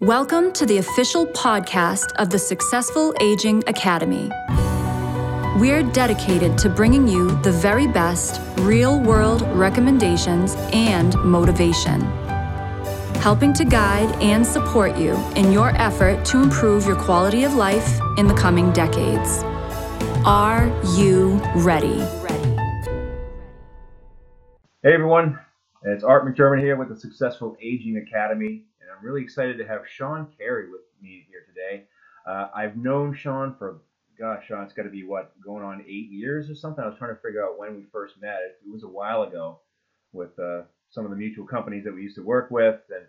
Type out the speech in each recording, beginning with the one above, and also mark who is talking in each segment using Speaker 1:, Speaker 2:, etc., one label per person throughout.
Speaker 1: Welcome to the official podcast of the Successful Aging Academy. We're dedicated to bringing you the very best real world recommendations and motivation, helping to guide and support you in your effort to improve your quality of life in the coming decades. Are you ready?
Speaker 2: Hey everyone, it's Art McDermott here with the Successful Aging Academy, and I'm really excited to have Sean Carey with me here today. Uh, I've known Sean for gosh, Sean, it's got to be what going on eight years or something. I was trying to figure out when we first met. It, it was a while ago with uh, some of the mutual companies that we used to work with and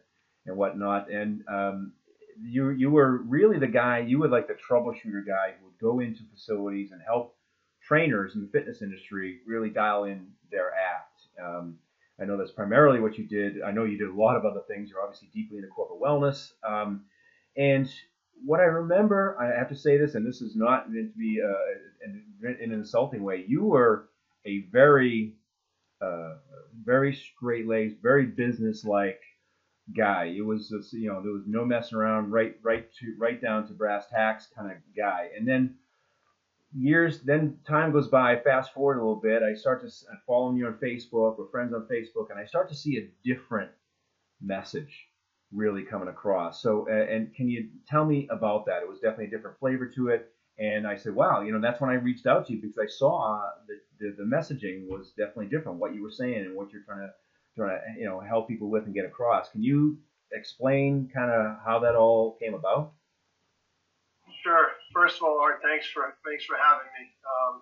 Speaker 2: and whatnot. And um, you you were really the guy. You were like the troubleshooter guy who would go into facilities and help trainers in the fitness industry really dial in their act. Um, I know that's primarily what you did. I know you did a lot of other things. You're obviously deeply into corporate wellness. Um, and what I remember, I have to say this, and this is not meant to be uh, in, an insulting way. You were a very, uh, very straight laced, very business-like guy. It was, just, you know, there was no messing around, right, right to, right down to brass tacks kind of guy. And then years, then time goes by. Fast forward a little bit, I start to I'm following you on Facebook. We're friends on Facebook, and I start to see a different message really coming across. So, uh, and can you tell me about that? It was definitely a different flavor to it. And I said, wow, you know, that's when I reached out to you because I saw that the, the messaging was definitely different, what you were saying and what you're trying to, trying to, you know, help people with and get across. Can you explain kind of how that all came about?
Speaker 3: Sure. First of all, Art, thanks for thanks for having me. Um,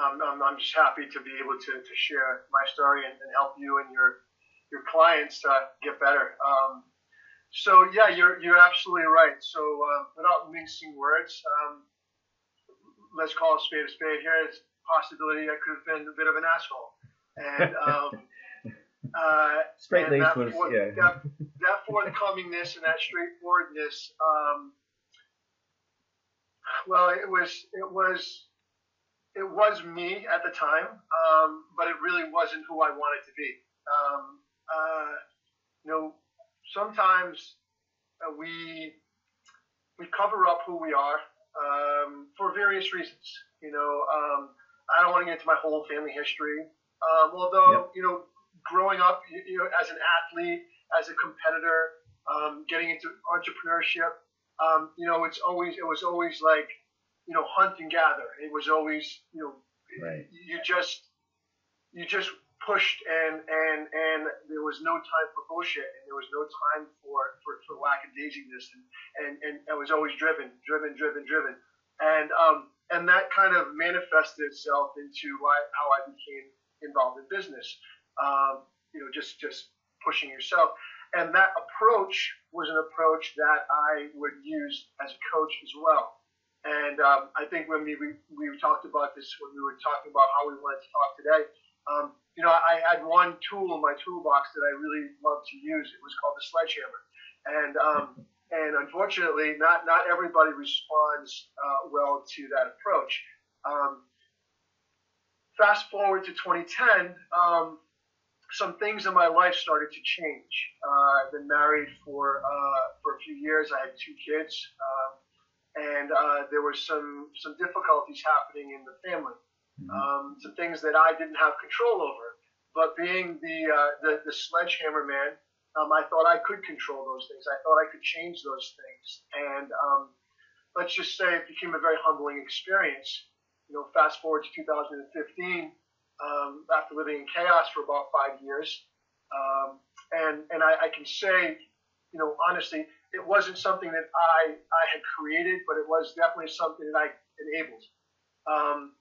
Speaker 3: I'm, I'm, I'm, just happy to be able to, to share my story and, and help you and your your clients uh, get better. Um, so yeah, you're you're absolutely right. So uh, without mincing words, um, let's call a spade a spade. Here is possibility I could have been a bit of an asshole, and um,
Speaker 2: uh, straight lace was for, yeah.
Speaker 3: That, that forthcomingness and that straightforwardness. Well, it was it was it was me at the time, um, but it really wasn't who I wanted to be. Um, uh, you know, sometimes uh, we we cover up who we are um, for various reasons. You know, um, I don't want to get into my whole family history. Um, although, yep. you know, growing up, you, you, know, as an athlete, as a competitor, um, getting into entrepreneurship, um, you know, it's always it was always like, you know, hunt and gather. It was always, you know, right. you just you just pushed and and and there was no time for bullshit and there was no time for for, for lack of lackadaisicness and, and and I was always driven, driven, driven, driven, and um and that kind of manifested itself into why, how I became involved in business. Um, you know, just just pushing yourself, and that approach was an approach that I would use as a coach as well. And um, I think when we, we we talked about this when we were talking about how we wanted to talk today. Um, you know, I had one tool in my toolbox that I really loved to use. It was called the sledgehammer, and um, and unfortunately, not not everybody responds uh, well to that approach. Um, fast forward to 2010, um, some things in my life started to change. Uh, I've been married for uh, for a few years. I had two kids, um, and uh, there were some some difficulties happening in the family mm-hmm. um, to things that I didn't have control over. But being the uh, the, the sledgehammer man, um, I thought I could control those things. I thought I could change those things. And um, let's just say it became a very humbling experience. You know, fast forward to 2015, um, after living in chaos for about five years, um, and and I, I can say, you know, honestly, it wasn't something that I I had created, but it was definitely something that I enabled. Um,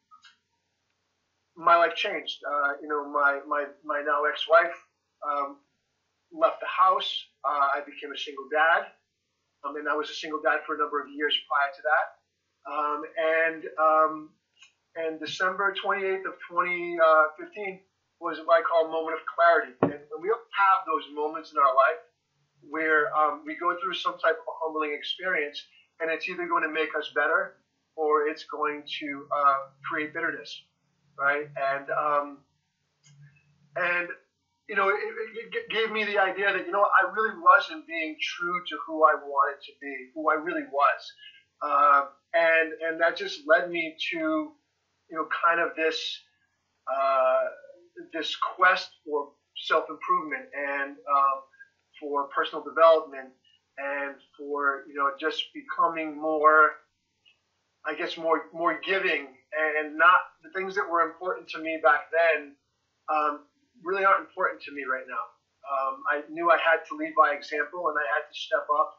Speaker 3: my life changed. Uh, you know, my, my, my now ex-wife um, left the house. Uh, I became a single dad. Um, and I was a single dad for a number of years prior to that. Um, and um, and December 28th of 2015 uh, was what I call a moment of clarity. And, and we have those moments in our life where um, we go through some type of humbling experience, and it's either going to make us better or it's going to uh, create bitterness right? And um, and you know, it, it, gave me the idea that, you know, I really wasn't being true to who I wanted to be, who I really was. Uh, and, and that just led me to, you know, kind of this, uh, this quest for self improvement and um, for personal development and for, you know, just becoming more, I guess, more, more giving and not the things that were important to me back then. Um, really aren't important to me right now. Um, I knew I had to lead by example and I had to step up.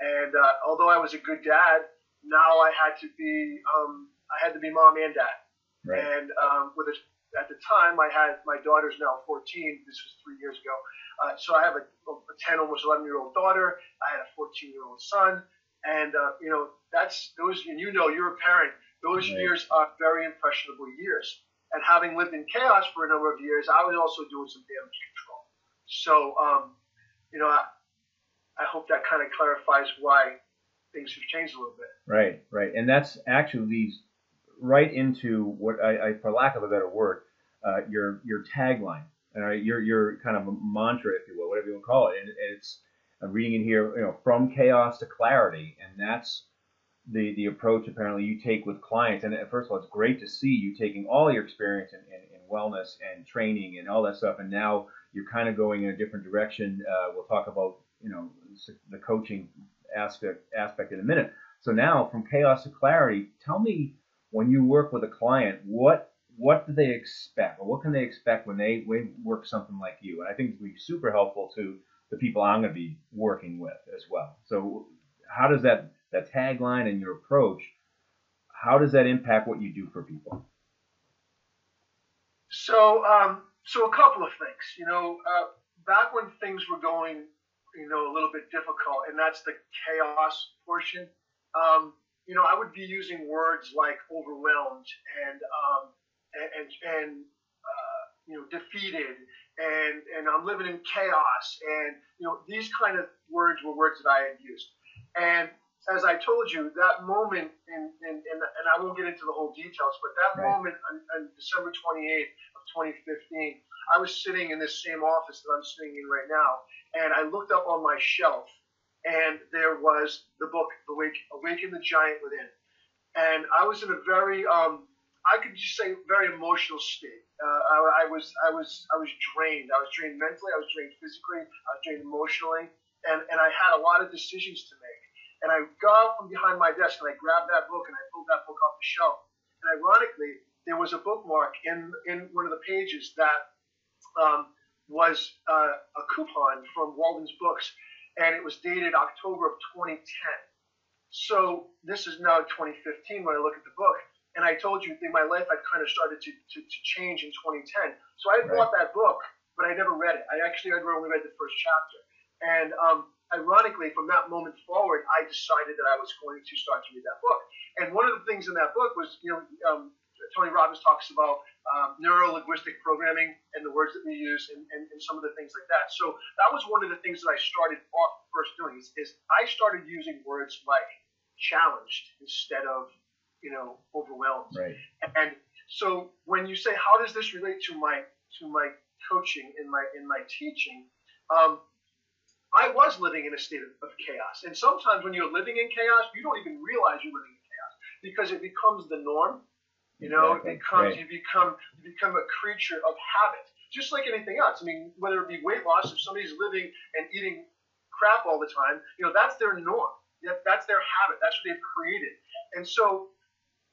Speaker 3: And uh, although I was a good dad, now I had to be um, I had to be mom and dad. Right. And um, with a, at the time, I had my daughter's now 14. This was three years ago. Uh, so I have a, a 10, almost 11 year old daughter. I had a 14 year old son. And uh, you know that's those, and you know you're a parent. Those right. years are very impressionable years and having lived in chaos for a number of years, I was also doing some damage control. So, um, you know, I, I hope that kind of clarifies why things have changed a little bit.
Speaker 2: Right, right, and that's actually leads right into what I, I for lack of a better word, uh, your your tagline, uh, your your kind of mantra, if you will, whatever you want to call it, and it's I'm reading in here, you know, from chaos to clarity, and that's the the approach apparently you take with clients. And first of all, it's great to see you taking all your experience in, in, in wellness and training and all that stuff, and now you're kind of going in a different direction. Uh, we'll talk about you know the coaching aspect aspect in a minute. So now from chaos to clarity, tell me when you work with a client, what what do they expect, or what can they expect when they, work something like you? And I think it's be super helpful to the people I'm going to be working with as well. So how does that that tagline and your approach, how does that impact what you do for people?
Speaker 3: So, um, so a couple of things. You know, uh, back when things were going, you know, a little bit difficult, and that's the chaos portion. Um, you know, I would be using words like overwhelmed and um, and and uh, you know defeated and and I'm living in chaos and you know these kind of words were words that I had used and as I told you, that moment, in, in, in, and I won't get into the whole details, but that right. moment on, on, December 28th of 2015, I was sitting in this same office that I'm sitting in right now, and I looked up on my shelf, and there was the book, Awake, Awaken the Giant Within. And I was in a very, um, I could just say, very emotional state. Uh, I, I, was, I was, I was drained. I was drained mentally. I was drained physically. I was drained emotionally, and, and I had a lot of decisions to make. And I got from behind my desk and I grabbed that book and I pulled that book off the shelf. And ironically, there was a bookmark in, in one of the pages that um, was uh, a coupon from Walden's Books, and it was dated October of 2010. So this is now 2015 when I look at the book, and I told you in my life had kind of started to, to, to change in 2010. So I right. bought that book, but I never read it. I actually I'd only read the first chapter, and um, ironically, from that moment forward, I decided that I was going to start to read that book. And one of the things in that book was, you know, um, Tony Robbins talks about um, neuro linguistic programming and the words that we use and, and, and, some of the things like that. So that was one of the things that I started off first doing is, is I started using words like challenged instead of, you know, overwhelmed.
Speaker 2: Right.
Speaker 3: And so when you say, how does this relate to my to my coaching in my in my teaching? Um, I was living in a state of, of chaos. And sometimes when you're living in chaos, you don't even realize you're living in chaos because it becomes the norm. You know, exactly. it becomes right. you become you become a creature of habit, just like anything else. I mean, whether it be weight loss, if somebody's living and eating crap all the time, you know, that's their norm. That's their habit. That's what they've created. And so,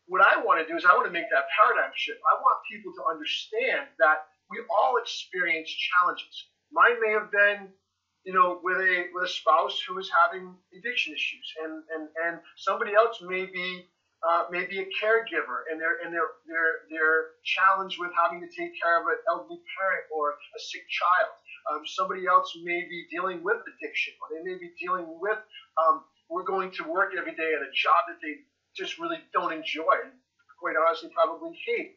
Speaker 3: what I want to do is I want to make that paradigm shift. I want people to understand that we all experience challenges. Mine may have been you know, with a with a spouse who is having addiction issues, and and and somebody else may be uh, may be a caregiver, and they're and they're they're they're challenged with having to take care of an elderly parent or a sick child. Um, somebody else may be dealing with addiction, or they may be dealing with um, we're going to work every day at a job that they just really don't enjoy, and quite honestly probably hate.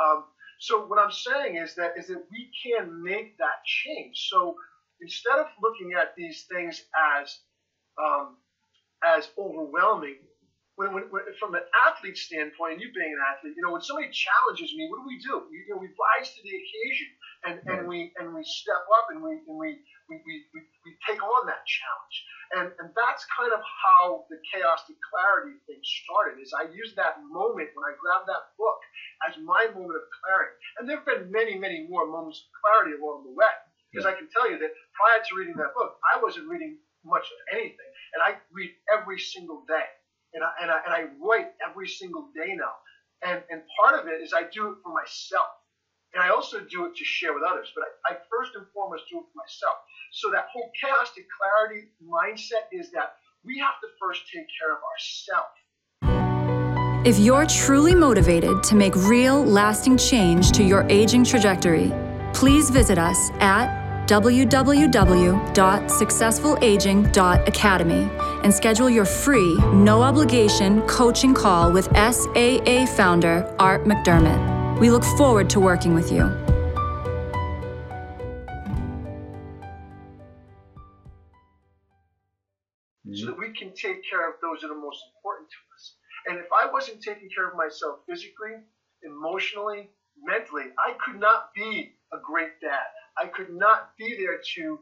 Speaker 3: Um, so what I'm saying is that is that we can make that change. So instead of looking at these things as um, as overwhelming, when, when, when, from an athlete standpoint, you being an athlete, you know, when somebody challenges me, what do we do? You, you know, we rise to the occasion and, and we and we step up and we and we we, we, we, we take on that challenge. And and that's kind of how the chaos to clarity thing started. Is I used that moment when I grabbed that book as my moment of clarity. And there have been many, many more moments of clarity along the way. Because I can tell you that prior to reading that book, I wasn't reading much of anything, and I read every single day and I, and I, and I write every single day now. And, and part of it is I do it for myself. And I also do it to share with others, but I, I first and foremost do it for myself. So that whole chaos to clarity mindset is that we have to first take care of ourselves.
Speaker 1: If you're truly motivated to make real, lasting change to your aging trajectory, please visit us at www.successfulaging.academy and schedule your free, no obligation coaching call with SAA founder Art McDermott. We look forward to working with you.
Speaker 3: So that we can take care of those that are most important to us. And if I wasn't taking care of myself physically, emotionally, mentally, I could not be a great dad. I could not be there to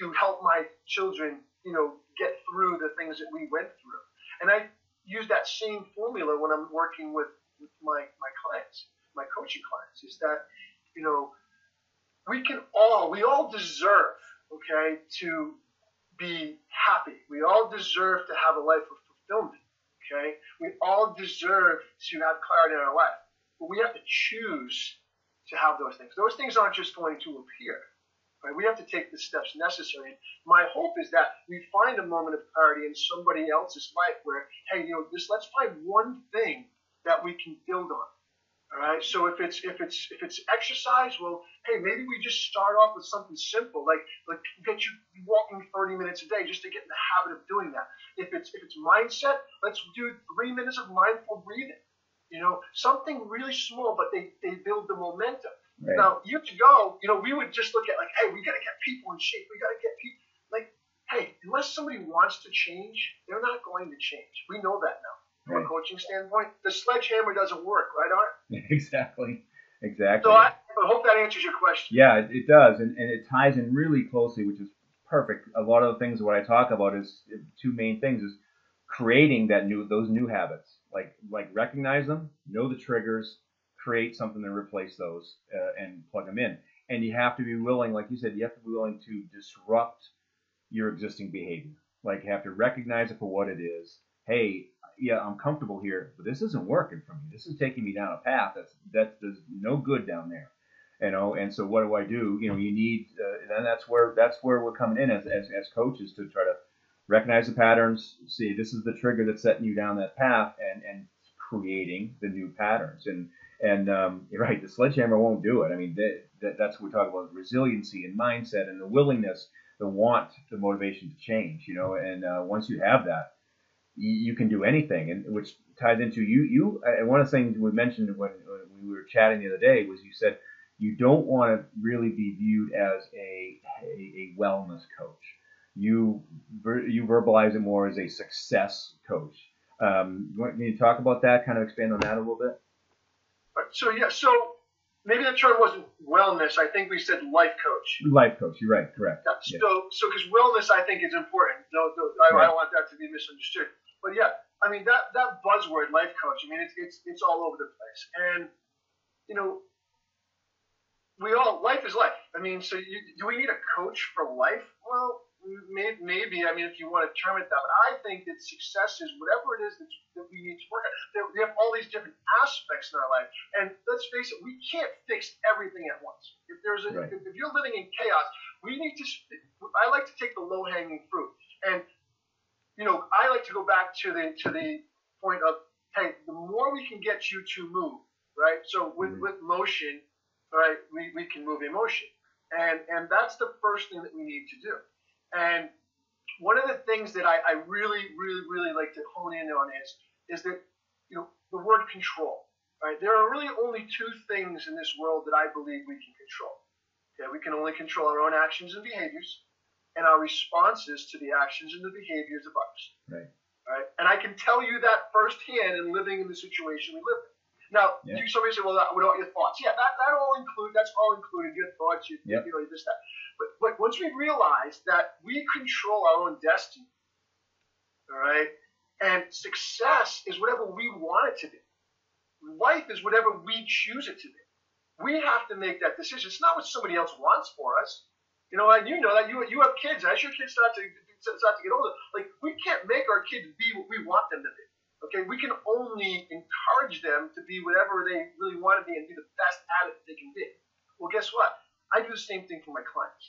Speaker 3: to help my children, you know, get through the things that we went through. And I use that same formula when I'm working with, with my, my clients, my coaching clients, is that, you know, we can all, we all deserve, okay, to be happy. We all deserve to have a life of fulfillment, okay? We all deserve to have clarity in our life. But we have to choose to have those things. Those things aren't just going to appear. Right? We have to take the steps necessary. My hope is that we find a moment of clarity in somebody else's life where, hey, you know, this let's find one thing that we can build on. All right. So if it's if it's if it's exercise, well, hey, maybe we just start off with something simple, like like get you walking 30 minutes a day just to get in the habit of doing that. If it's if it's mindset, let's do three minutes of mindful breathing. You know, something really small, but they, they build the momentum. Right. Now, years ago, you know, we would just look at like, hey, we got to get people in shape. We got to get people like, hey, unless somebody wants to change, they're not going to change. We know that now from right. a coaching standpoint. The sledgehammer doesn't work, right, Art?
Speaker 2: exactly. Exactly.
Speaker 3: So I, I, hope that answers your question.
Speaker 2: Yeah, it, it does, and, and it ties in really closely, which is perfect. A lot of the things what I talk about is two main things: is creating that new those new habits like like recognize them, know the triggers, create something to replace those, uh, and plug them in. And you have to be willing, like you said, you have to be willing to disrupt your existing behavior. Like you have to recognize it for what it is. Hey, yeah, I'm comfortable here, but this isn't working for me. This is taking me down a path that's that does no good down there. You know, and so what do I do? You know, you need, uh, and that's where that's where we're coming in as, as, as coaches to try to recognize the patterns, see this is the trigger that's setting you down that path, and and creating the new patterns. And and um, you're right, the sledgehammer won't do it. I mean, that, that, that's what we talk about resiliency and mindset and the willingness, the want, the motivation to change. You know, and uh, once you have that, you, can do anything. And which ties into you. You and one of the things we mentioned when, when we were chatting the other day was you said you don't want to really be viewed as a, a, a wellness coach you you verbalize it more as a success coach. Um, can you talk about that? Kind of expand on that a little bit.
Speaker 3: So yeah, so maybe that term wasn't wellness. I think we said life coach.
Speaker 2: Life coach. You're right. Correct.
Speaker 3: Yeah, so so because wellness, I think is important. No, no I, right. I don't want that to be misunderstood. But yeah, I mean that that buzzword, life coach. I mean it's it's it's all over the place, and you know we all life is life. I mean, so you, do we need a coach for life? Well, maybe, I mean, if you want to term it that, but I think that success is whatever it is that, that we need to work at. We have all these different aspects in our life, and let's face it, we can't fix everything at once. If there's a, right. if, if you're living in chaos, we need to. I like to take the low hanging fruit, and you know, I like to go back to the to the point of, hey, the more we can get you to move, right? So with mm-hmm. with motion, right, we, we can move emotion. And and that's the first thing that we need to do. And one of the things that I, I really, really, really like to hone in on is is that you know the word control. Right? There are really only two things in this world that I believe we can control. Okay, we can only control our own actions and behaviors, and our responses to the actions and the behaviors of others.
Speaker 2: Right.
Speaker 3: Right? And I can tell you that firsthand in living in the situation we live in. Now, yeah. you somebody say, well, what about your thoughts? Yeah, that, that all include that's all included your thoughts, you, yep. you know, this that. But but once we realize that we control our own destiny, all right, and success is whatever we want it to be. Life is whatever we choose it to be. We have to make that decision. It's not what somebody else wants for us. You know, and you know that you you have kids. As your kids start to start to get older, like we can't make our kids be what we want them to be. Okay, we can only encourage them to be whatever they really want to be and be the best at it they can be. Well, guess what? I do the same thing for my clients.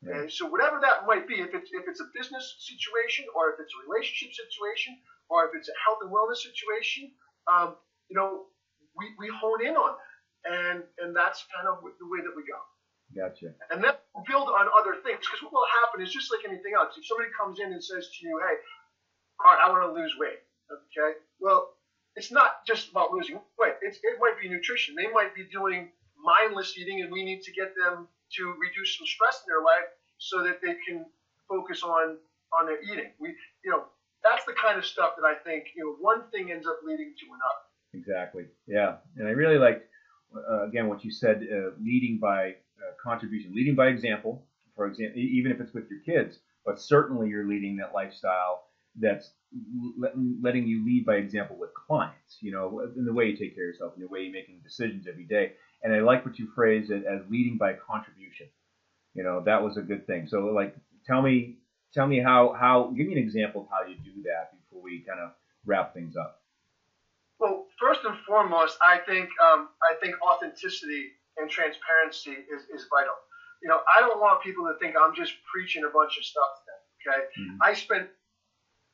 Speaker 3: Okay, so whatever that might be, if it's if it's a business situation or if it's a relationship situation or if it's a health and wellness situation, um, you know, we, we hone in on that, and and that's kind of the way that we go.
Speaker 2: Gotcha.
Speaker 3: And then build on other things because what will happen is just like anything else. If somebody comes in and says to you, "Hey, all right, I want to lose weight," Okay. Well, it's not just about losing weight. It's, it might be nutrition. They might be doing mindless eating, and we need to get them to reduce some stress in their life so that they can focus on on their eating. We, you know, that's the kind of stuff that I think you know one thing ends up leading to another.
Speaker 2: Exactly. Yeah, and I really liked uh, again what you said, uh, leading by uh, contribution, leading by example. For example, even if it's with your kids, but certainly you're leading that lifestyle that's letting you lead by example with clients, you know, in the way you take care of yourself, in the way you're making decisions every day. And I like what you phrased it as leading by contribution. You know, that was a good thing. So like, tell me, tell me how, how, give me an example of how you do that before we kind of wrap things up.
Speaker 3: Well, first and foremost, I think, um, I think authenticity and transparency is, is vital. You know, I don't want people to think I'm just preaching a bunch of stuff to them. Okay. Mm-hmm. I spent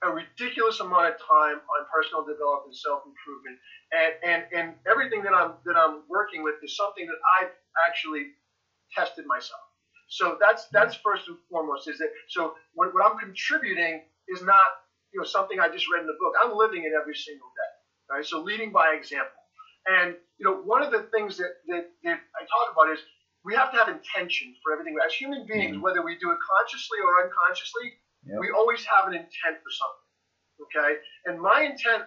Speaker 3: a ridiculous amount of time on personal development, self improvement, and, and and everything that I'm that I'm working with is something that I've actually tested myself. So that's that's first and foremost. Is that so? What, what I'm contributing is not you know something I just read in the book. I'm living it every single day. Right. So leading by example. And you know one of the things that that, that I talk about is we have to have intention for everything. As human beings, mm-hmm. whether we do it consciously or unconsciously, Yep. We always have an intent for something. Okay? And my intent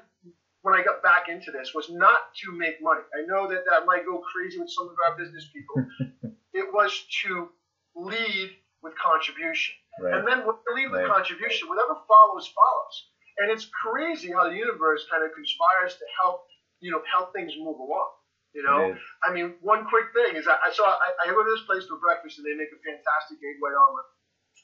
Speaker 3: when I got back into this was not to make money. I know that that might go crazy with some of our business people. it was to lead with contribution. Right. And then when you lead with right. contribution, whatever follows, follows. And it's crazy how the universe kind of conspires to help, you know, help things move along. You know, I mean, one quick thing is I, I saw I, I go to this place for breakfast and they make a fantastic egg white omelet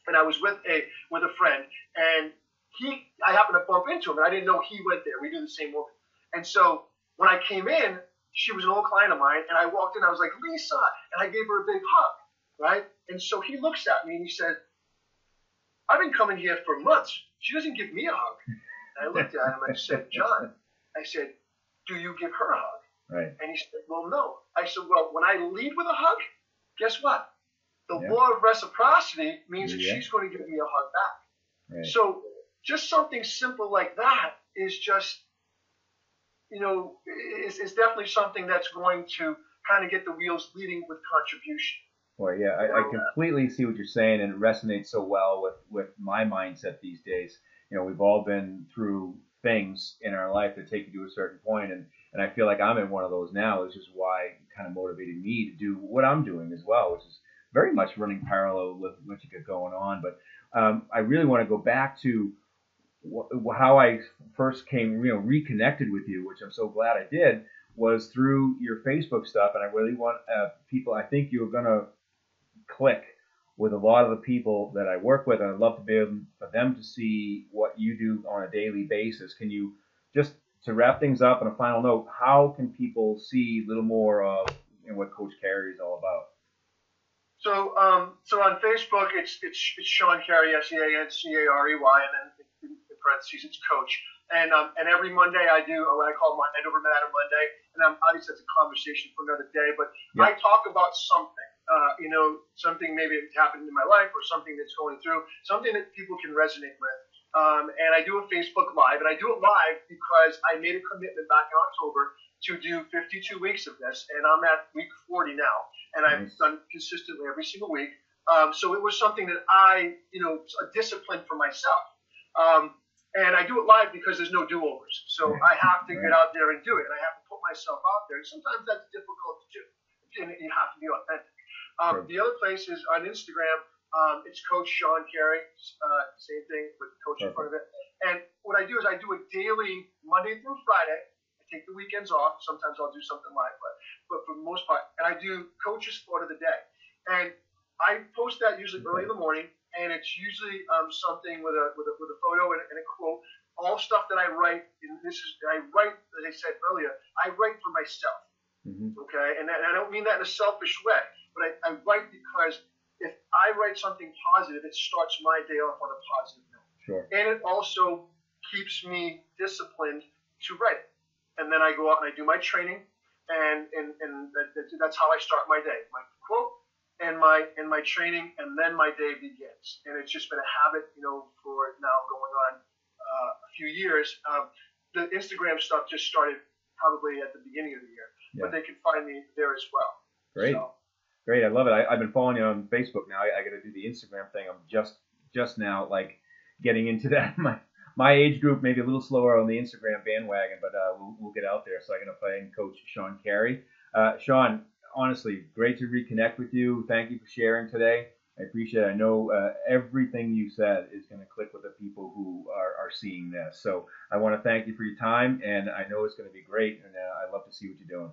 Speaker 3: and I was with a with a friend, and he I happened to bump into him, and I didn't know he went there. We knew the same woman, and so when I came in, she was an old client of mine, and I walked in, I was like Lisa, and I gave her a big hug, right? And so he looks at me and he said, "I've been coming here for months. She doesn't give me a hug." And I looked at him and I said, "John," I said, "Do you give her a hug?"
Speaker 2: Right.
Speaker 3: And he said, "Well, no." I said, "Well, when I lead with a hug, guess what? The yeah. law of reciprocity means that she's going to give me a hug back. Right. So just something simple like that is just, you know, is, is definitely something that's going to kind of get the wheels leading with contribution.
Speaker 2: Boy, yeah, I, I uh, completely see what you're saying, and it resonates so well with with my mindset these days. You know, we've all been through things in our life that take you to a certain point, and and I feel like I'm in one of those now, which is why it kind of motivated me to do what I'm doing as well, which is very much running parallel with what you got going on. But um, I really want to go back to wh- how I first came, you know, reconnected with you, which I'm so glad I did, was through your Facebook stuff. And I really want uh, people. I think you're gonna click with a lot of the people that I work with, and I'd love to be able for them to see what you do on a daily basis. Can you just to wrap things up on a final note, how can people see a little more of you know, what Coach Carey is all about?
Speaker 3: So, um, so on Facebook, it's it's, it's Sean Carey, S E A N C A R E Y, and then in, parentheses, it's Coach. And um, and every Monday I do what I call my End Over Matter Monday, and um, obviously that's a conversation for another day. But yeah. I talk about something, uh, you know, something maybe that's happened in my life or something that's going through, something that people can resonate with. Um, and I do a Facebook Live, and I do it live because I made a commitment back in October to do 52 weeks of this, and I'm at week 40 now and I've done consistently every single week. Um, so it was something that I, you know, a discipline for myself. Um, And I do it live because there's no do-overs. So
Speaker 2: Right.
Speaker 3: I have to get out there and do it. And I have to put myself out there. And sometimes that's difficult to do. And you have to be authentic. Um,
Speaker 2: Sure.
Speaker 3: The other place is on Instagram. Um, it's Coach Sean Carey. Uh, same thing with coach in front of it. And what I do is I do a daily Monday through Friday. Take the weekends off. Sometimes I'll do something live, but but for the most part, and I do coach's thought of the day. And I post that usually early in the morning, and it's usually um, something with a with a, with a photo and, and a quote. All stuff that I write, and this is I write as I said earlier. I write for myself
Speaker 2: hmm
Speaker 3: okay? And, and I don't mean that in a selfish way, but I, I write because if I write something positive, it starts my day off on a positive note.
Speaker 2: Sure.
Speaker 3: And it also keeps me disciplined to write it. And then I go out and I do my training, and, and, and that, that, that's how I start my day. My quote and my and my training, and then my day begins. And it's just been a habit, you know, for now going on uh, a few years. Um, the Instagram stuff just started probably at the beginning of the year,
Speaker 2: Yeah.
Speaker 3: but they can find me there as well.
Speaker 2: Great.
Speaker 3: So,
Speaker 2: Great, I love it. I, I've been following you on Facebook now. I, I got to do the Instagram thing. I'm just just now like getting into that. My my age group maybe a little slower on the Instagram bandwagon, but uh, we'll, we'll get out there. So I'm gonna play and coach Sean Carey. Uh, Sean, honestly, great to reconnect with you. Thank you for sharing today. I appreciate it. I know uh, everything you said is going to click with the people who are, are seeing this. So I want to thank you for your time, and I know it's going to be great, and uh, I love to see what you're doing.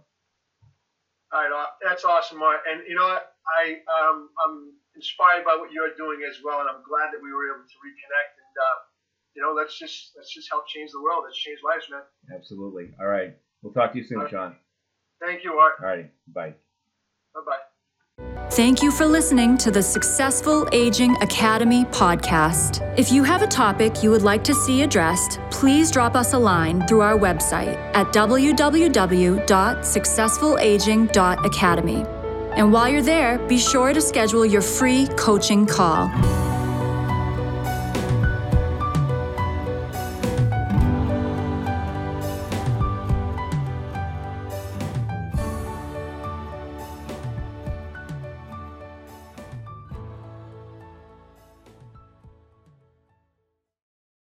Speaker 3: all right, that's awesome, Art. And you know? I um, I'm inspired by what you're doing as well, and I'm glad that we were able to reconnect. And uh, you know, let's just let's just help change the world. Let's change lives, man.
Speaker 2: Absolutely. All right. We'll talk to you soon,
Speaker 3: All right.
Speaker 2: Sean.
Speaker 3: Thank you, Art.
Speaker 2: All righty. Bye.
Speaker 3: Bye bye.
Speaker 1: Thank you for listening to the Successful Aging Academy podcast. If you have a topic you would like to see addressed, please drop us a line through our website at www.successfulaging.academy. And while you're there, be sure to schedule your free coaching call.